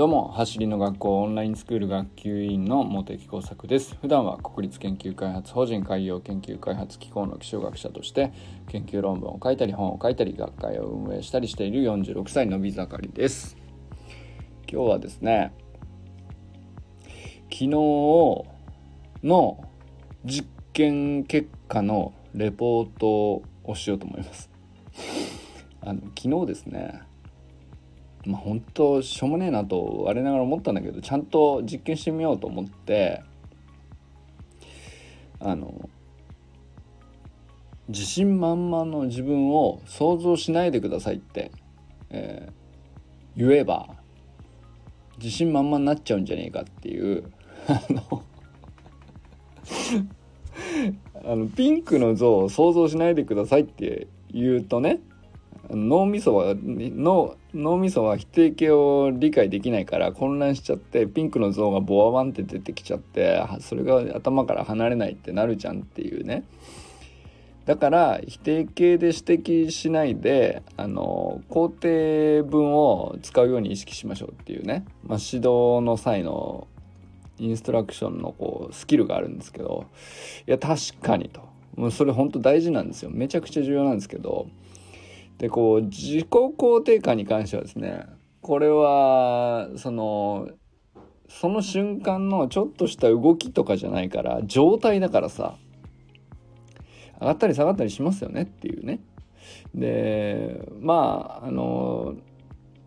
どうも走りの学校オンラインスクール学級委員の茂木耕作です。普段は国立研究開発法人海洋研究開発機構の気象学者として研究論文を書いたり本を書いたり学会を運営したりしている46歳のび盛りです。今日はですね昨日の実験結果のレポートをしようと思います。あの昨日ですねまあ本当しょうもねえなと我ながら思ったんだけどちゃんと実験してみようと思ってあの自信満々の自分を想像しないでくださいって、えー、言えば自信満々になっちゃうんじゃねえかっていうあのあのピンクの像を想像しないでくださいって言うとね脳みそは脳脳みそは否定形を理解できないから混乱しちゃってピンクの像がボワワンって出てきちゃってそれが頭から離れないってなるじゃんっていうね。だから否定形で指摘しないであの肯定文を使うように意識しましょうっていうね、まあ、指導の際のインストラクションのこうスキルがあるんですけどいや確かにと。もうそれ本当大事なんですよ。めちゃくちゃ重要なんですけどでこう自己肯定感に関してはですねこれはそのその瞬間のちょっとした動きとかじゃないから状態だからさ上がったり下がったりしますよねっていうね。でまああの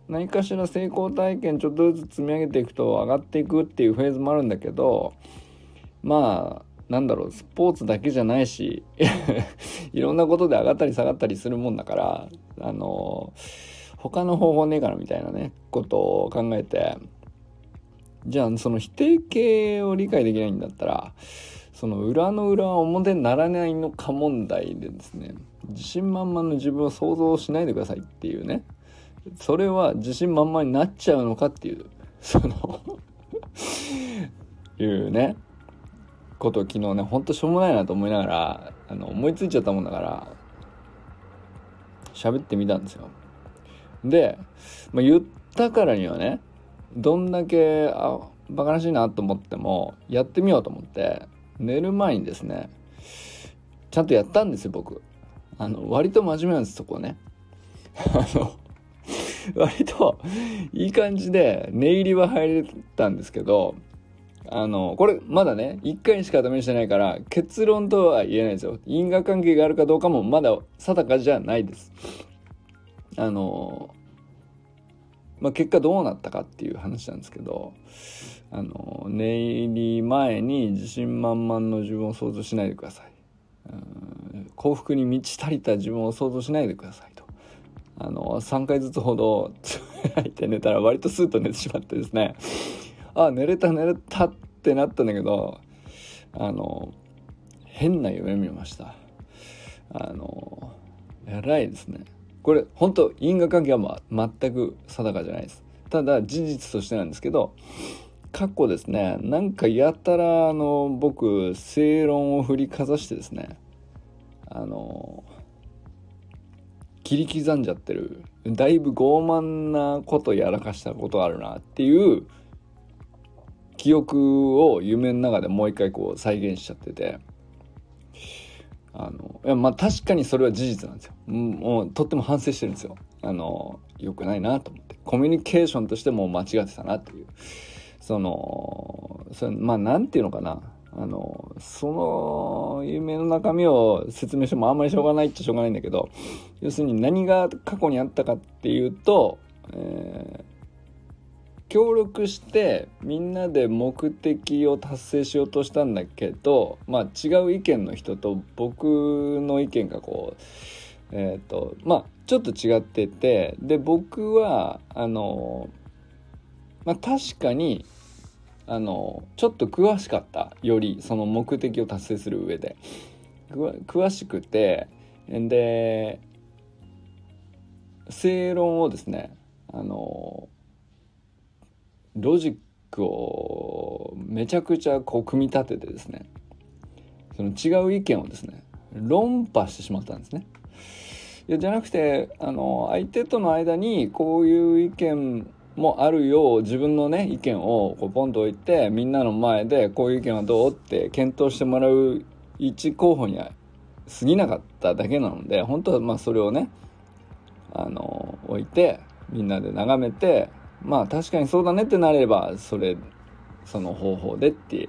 何かしら成功体験ちょっとずつ積み上げていくと上がっていくっていうフェーズもあるんだけどまあなんだろうスポーツだけじゃないし いろんなことで上がったり下がったりするもんだからあの他の方法ねえからみたいなねことを考えてじゃあその否定形を理解できないんだったらその裏の裏は表にならないのか問題でですね自信満々の自分を想像しないでくださいっていうねそれは自信満々になっちゃうのかっていうその いうねことを昨日ねほんとしょうもないなと思いながらあの思いついちゃったもんだから喋ってみたんですよ。で、まあ、言ったからにはねどんだけあバカらしいなと思ってもやってみようと思って寝る前にですねちゃんとやったんですよ僕あの割と真面目なんですそこね あの割といい感じで寝入りは入れたんですけどあの、これまだね、1回しか試してないから、結論とは言えないですよ。因果関係があるかどうかもまだ定かじゃないです。あの、まあ、結果どうなったかっていう話なんですけど、あの、寝入り前に自信満々の自分を想像しないでください。幸福に満ち足りた自分を想像しないでくださいと。あの、3回ずつほどつぶやいて寝たら割とスーッと寝てしまってですね、あ寝れた寝れたってなったんだけどあの変な夢見ました。あの偉いですね。これ本当因果関係は、全く定かじゃないです。ただ事実としてなんですけど過去ですね。なんかやたらあの僕正論を振りかざしてですね。あの切り刻んじゃってる。だいぶ傲慢なことやらかしたことあるなっていう記憶を夢の中でもう一回こう再現しちゃってて。あのいやまあ確かにそれは事実なんですよ。もうとっても反省してるんですよ。あの良くないなと思って。コミュニケーションとしても間違ってたなっていう。そのそれまあなんていうのかな。あのその夢の中身を説明してもあんまりしょうがないっちゃしょうがないんだけど要するに何が過去にあったかっていうと、えー協力してみんなで目的を達成しようとしたんだけど、まあ、違う意見の人と僕の意見がこうえっ、ー、とまあちょっと違っててで僕はあのまあ確かにあのちょっと詳しかったよりその目的を達成する上で。詳しくてで正論をですねあのロジックをめちゃくちゃこう組み立ててですねその違う意見をですね論破してしまったんですね。いやじゃなくてあの相手との間にこういう意見もあるよう自分のね意見をこうポンと置いてみんなの前でこういう意見はどうって検討してもらう一候補には過ぎなかっただけなので本当はまあそれをねあの置いてみんなで眺めてまあ確かにそうだねってなればそれその方法でって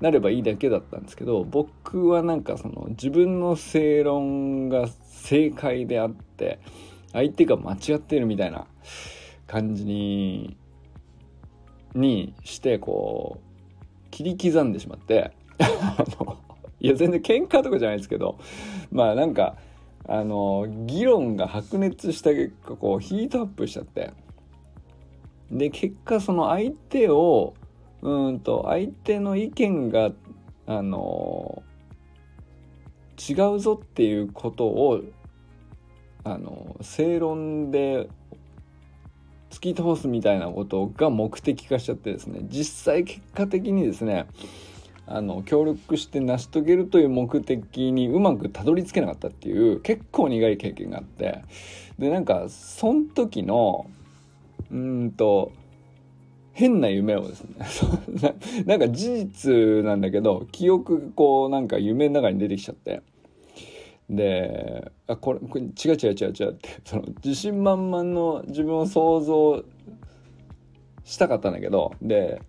なればいいだけだったんですけど僕はなんかその自分の正論が正解であって相手が間違ってるみたいな感じににしてこう切り刻んでしまってあのいや全然喧嘩とかじゃないですけどまあなんかあの議論が白熱した結果こうヒートアップしちゃってで結果その相手をうんと相手の意見があの違うぞっていうことをあの正論で突き通すみたいなことが目的化しちゃってですね。実際結果的にですねあの協力して成し遂げるという目的にうまくたどり着けなかったっていう結構苦い経験があって。でなんかその時のうんと変な夢をですね。なんか事実なんだけど記憶がこうなんか夢の中に出てきちゃって。であこれこれ違う違う違う違うってその自信満々の自分を想像したかったんだけどで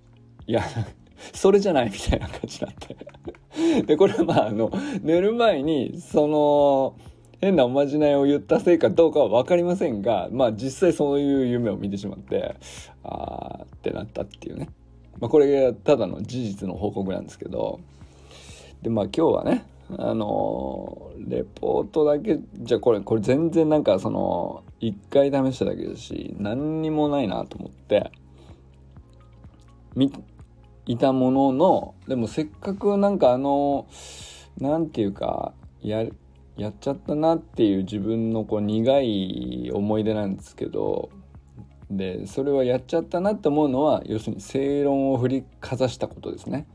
いや それじゃないみたいな感じになって。でこれはまああの寝る前にその変なおまじないを言ったせいかどうかは分かりませんがまあ実際そういう夢を見てしまってあーってなったっていうね、まあ、これがただの事実の報告なんですけど。でまあ今日はねあのレポートだけじゃこれこれ全然なんかその一回試しただけですし何にもないなと思って見いたもののでもせっかくなんかあの何て言うかやるやっちゃったなっていう自分のこう苦い思い出なんですけどでそれはやっちゃったなって思うのは要するに正論を振りかざしたことですね。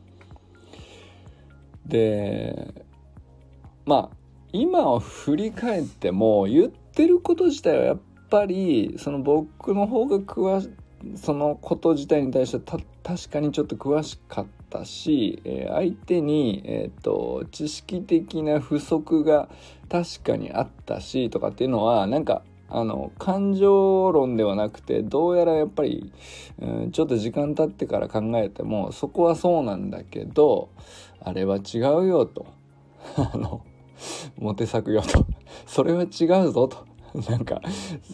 でまあ今を振り返っても言ってること自体はやっぱりその僕の方が詳しそのこと自体に対しては確かにちょっと詳しかったたし、えー、相手に、えーと、知識的な不足が確かにあったしとかっていうのはなんかあの感情論ではなくてどうやらやっぱり、うん、ちょっと時間経ってから考えてもそこはそうなんだけどあれは違うよと。あのモテ作よと。それは違うぞと。なんか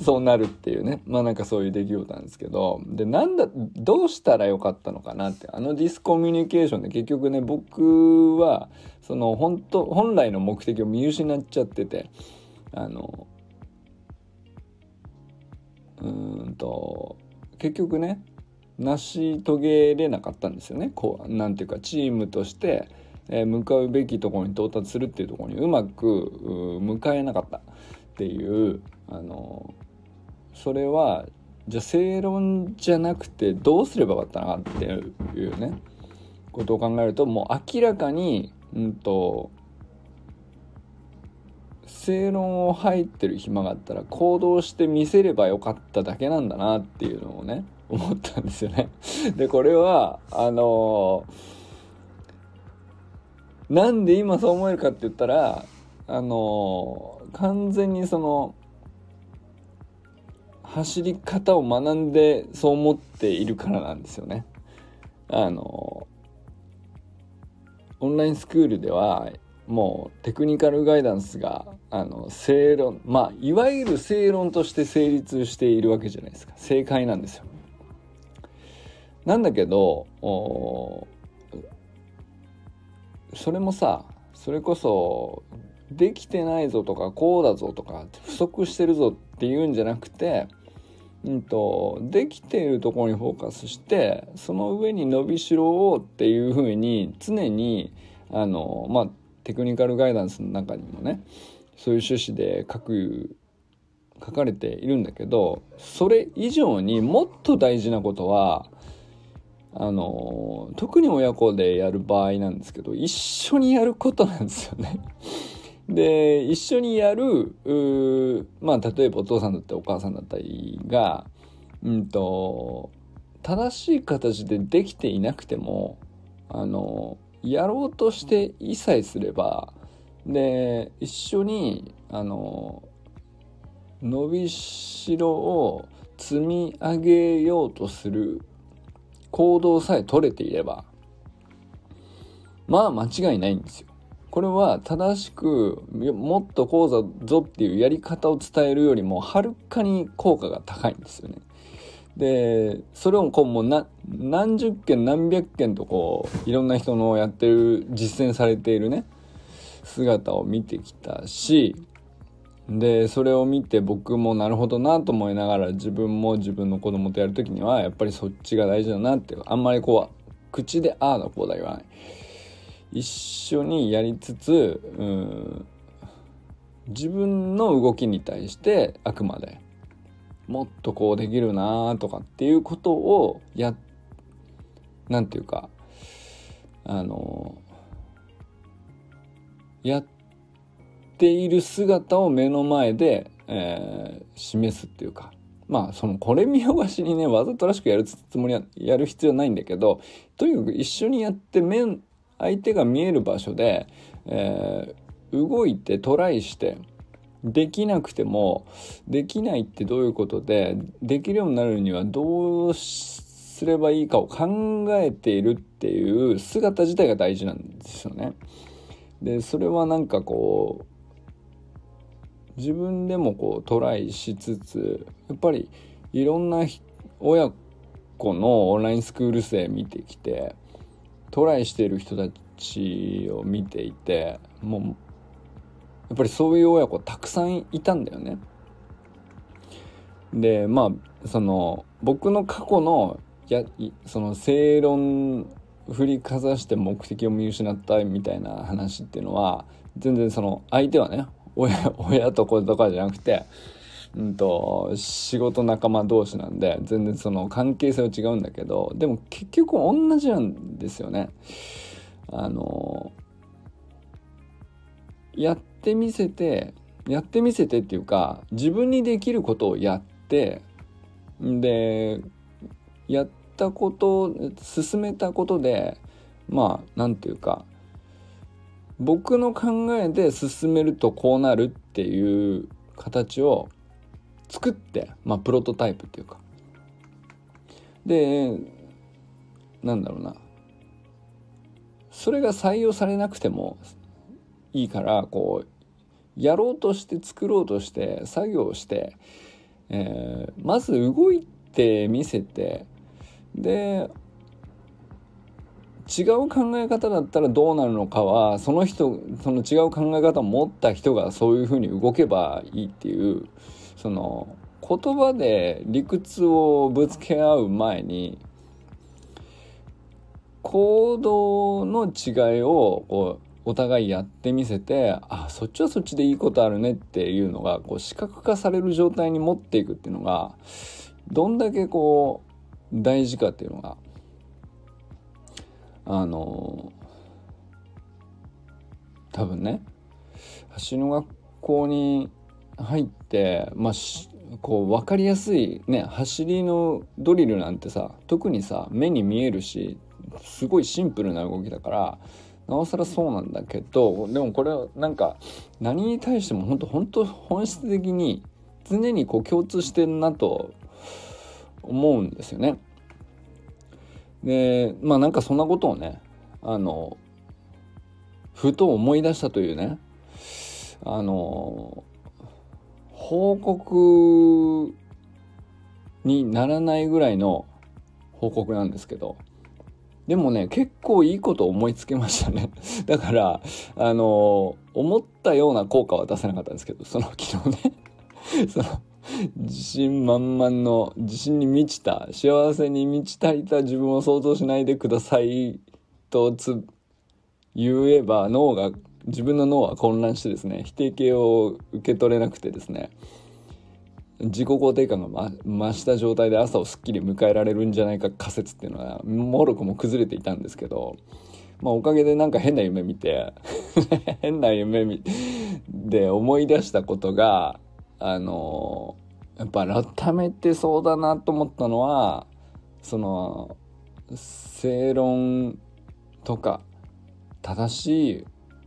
そうなるっていうね。まあなんかそういう出来事なんですけど。でなんだどうしたらよかったのかなって。あのディスコミュニケーションで結局ね僕はその本当本来の目的を見失っちゃってて。あのうんと結局ね成し遂げれなかったんですよね。こうなんていうかチームとして向かうべきところに到達するっていうところにうまく向かえなかった。っていうあのそれはじゃあ正論じゃなくてどうすればよかったなっていうねことを考えるともう明らかにうんと正論を入ってる暇があったら行動してみせればよかっただけなんだなっていうのをね思ったんですよね。でこれはあのなんで今そう思えるかって言ったらあの完全にその走り方を学んでそう思っているからなんですよね。あのオンラインスクールではもうテクニカルガイダンスがあの正論まあいわゆる正論として成立しているわけじゃないですか正解なんですよ。なんだけどそれもさそれこそできてないぞとかこうだぞとか不足してるぞっていうんじゃなくて、うんと、できているところにフォーカスしてその上に伸びしろをっていうふうに常にあのまあテクニカルガイダンスの中にもねそういう趣旨で書く書かれているんだけどそれ以上にもっと大事なことはあの特に親子でやる場合なんですけど一緒にやることなんですよね。で一緒にやるまあ例えばお父さんだったりお母さんだったりがうんと正しい形でできていなくてもあのやろうとしていさえすればで一緒にあの伸びしろを積み上げようとする行動さえ取れていればまあ間違いないんですよ。これは正しくもっとこうだぞっていうやり方を伝えるよりもはるかに効果が高いんですよね。でそれをこうもう何十件何百件とこういろんな人のやってる実践されているね姿を見てきたしでそれを見て僕もなるほどなと思いながら自分も自分の子供とやる時にはやっぱりそっちが大事だなってあんまりこう口でああだこうだ言わない一緒にやりつつうん自分の動きに対してあくまでもっとこうできるなとかっていうことをやなんていうかあのやっている姿を目の前で、えー、示すっていうかまあそのこれ見よがしにねわざとらしくやるつもりはやる必要ないんだけどとにかく一緒にやって面相手が見える場所で、えー、動いてトライしてできなくてもできないってどういうことでできるようになるにはどうすればいいかを考えているっていう姿自体が大事なんですよね。でそれはなんかこう自分でもこうトライしつつやっぱりいろんな親子のオンラインスクール生見てきてトライしている人たちを見ていてもうやっぱりそういう親子たくさんいたんだよね。でまあその僕の過去のやその正論振りかざして目的を見失ったみたいな話っていうのは全然その相手はね親 親と子とかじゃなくて、うんと、仕事仲間同士なんで全然その関係性は違うんだけどでも結局同じなんですよね。あのやってみせてやってみせてっていうか自分にできることをやってでやったこと進めたことでまあ何て言うか僕の考えで進めるとこうなるっていう形を作ってまあプロトタイプっていうか。でなんだろうな。それが採用されなくてもいいからこうやろうとして作ろうとして作業して、えー、まず動いてみせてで違う考え方だったらどうなるのかはその人その違う考え方を持った人がそういうふうに動けばいいっていうその言葉で理屈をぶつけ合う前に行動の違いをこうお互いやってみせてあそっちはそっちでいいことあるねっていうのがこう視覚化される状態に持っていくっていうのがどんだけこう大事かっていうのがあの多分ね橋の学校に入ってまあこう分かりやすいね走りのドリルなんてさ特にさ目に見えるしすごいシンプルな動きだからなおさらそうなんだけどでもこれはなんか何に対しても本当本当本質的に常にこう共通してんなと思うんですよね。でまあなんかそんなことをねあのふと思い出したというねあの報告にならないぐらいの報告なんですけどでもね、結構いいこと思いつけましたね。だから、あの思ったような効果は出せなかったんですけど、その昨日ね その、自信満々の、自信に満ちた、幸せに満ち足りた自分を想像しないでくださいとつ、言えば脳が、自分の脳は混乱してですね、否定形を受け取れなくてですね、自己肯定感が増した状態で朝をすっきり迎えられるんじゃないか仮説っていうのはもろくも崩れていたんですけど、まあ、おかげでなんか変な夢見て 変な夢見で思い出したことがあのやっぱ改めてそうだなと思ったのはその正論とか正しい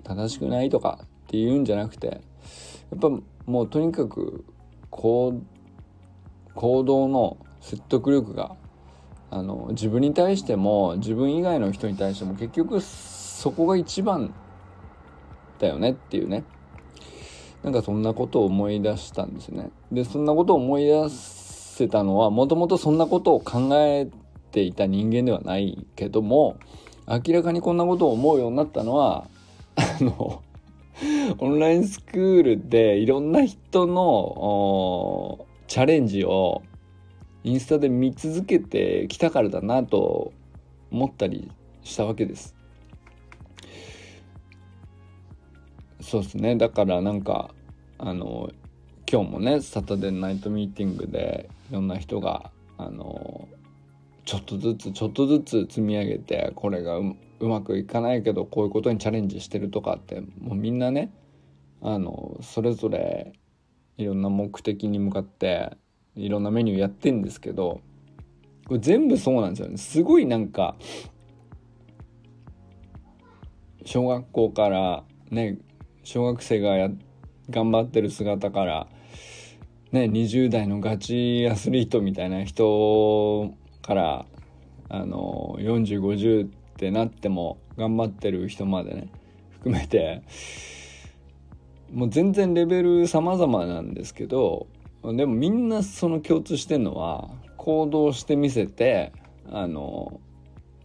正しくないとかっていうんじゃなくてやっぱもうとにかく行動の説得力があの自分に対しても自分以外の人に対しても結局そこが一番だよねっていうね。なんかそんなことを思い出したんですね。でそんなことを思い出せたのはもともとそんなことを考えていた人間ではないけども明らかにこんなことを思うようになったのはあのオンラインスクールでいろんな人のチャレンジをインスタで見続けてきたからだなと思ったりしたわけです。そうですねだからなんかあの今日もねサタデーナイトミーティングでいろんな人があのちょっとずつちょっとずつ積み上げてこれがうまくいかないけどこういうことにチャレンジしてるとかってもうみんなねあのそれぞれいろんな目的に向かっていろんなメニューやってんですけどこれ全部そうなんですよね。すごいなんか小学校からね小学生がや頑張ってる姿からね20代のガチアスリートみたいな人からあの4050ってなっても頑張ってる人までね含めてもう全然レベル様々なんですけどでもみんなその共通してんのは行動してみせてあの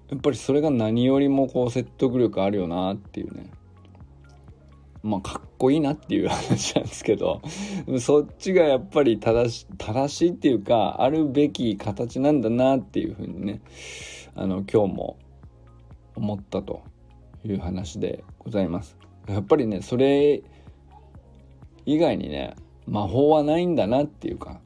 やっぱりそれが何よりもこう説得力あるよなっていうね。まあかっこいいなっていう話なんですけどそっちがやっぱり正し正しいっていうかあるべき形なんだなっていうふうにねあの今日も思ったという話でございます。やっぱりねそれ以外にね魔法はないんだなっていうか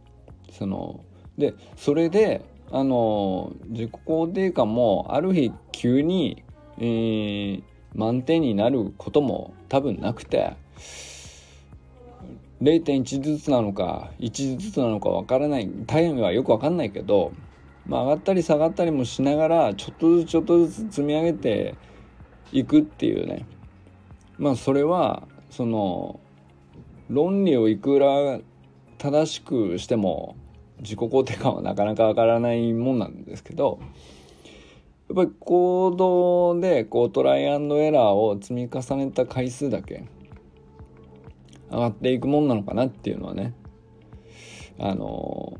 そのでそれであの自己肯定感もある日急に、えー、満点になることも多分なくて0.1ずつなのか1ずつなのかわからない。タイムはよくわかんないけど、まあ、上がったり下がったりもしながらちょっとずつちょっとずつ積み上げていくっていうね。まあそれはその論理をいくら正しくしても自己肯定感はなかなか上がらないもんなんですけどやっぱり行動でこうトライアンドエラーを積み重ねた回数だけ上がっていくもんなのかなっていうのはね。あの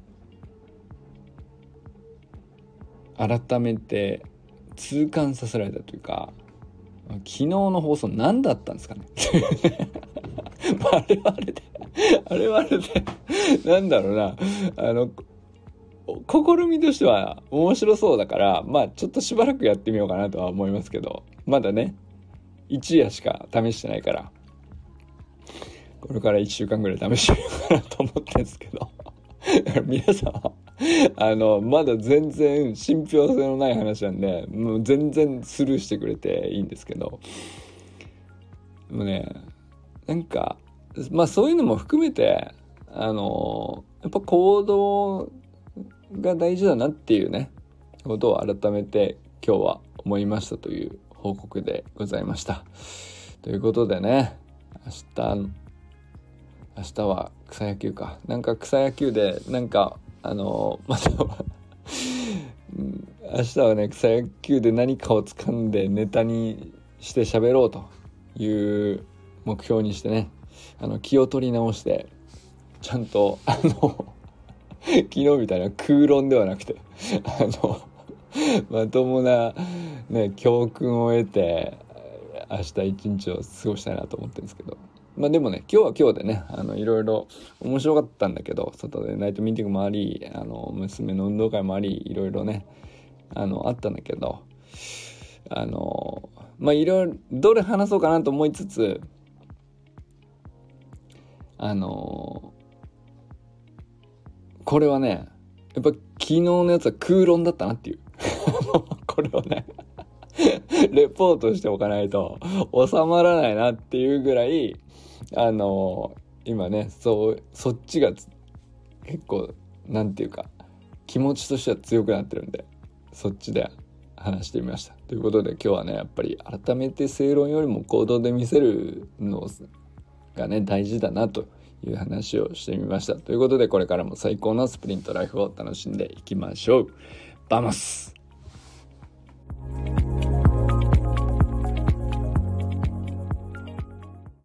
改めて痛感させられたというか昨日の放送何だったんですかね。あれはあれであれはあれでなんだろうな。あの試みとしては面白そうだからまあちょっとしばらくやってみようかなとは思いますけどまだね一夜しか試してないからこれから1週間ぐらい試してみようかなと思ってるんですけど 皆さんあのまだ全然信憑性のない話なんでもう全然スルーしてくれていいんですけどもうねなんかまあそういうのも含めてあのやっぱ行動が大事だなっていうねことを改めて今日は思いましたという報告でございました。ということでね明日明日は草野球かなんか草野球でなんかあのまた明日はね草野球で何かを掴んでネタにして喋ろうという目標にしてねあの気を取り直してちゃんとあの昨日みたいな空論ではなくてあのまともな、ね、教訓を得て明日一日を過ごしたいなと思ってるんですけど。まあでもね今日は今日でねあのいろいろ面白かったんだけど外でナイトミーティングもありあの娘の運動会もありいろいろねあのあったんだけどあのまあいろいろどれ話そうかなと思いつつあのこれはねやっぱ昨日のやつは空論だったなっていう。これをねレポートしておかないと収まらないなっていうぐらいあの今ねそうそっちが結構なんていうか気持ちとしては強くなってるんでそっちで話してみました。ということで今日はねやっぱり改めて正論よりも行動で見せるのがね大事だなという話をしてみました。ということでこれからも最高のスプリントライフを楽しんでいきましょう。 Vamos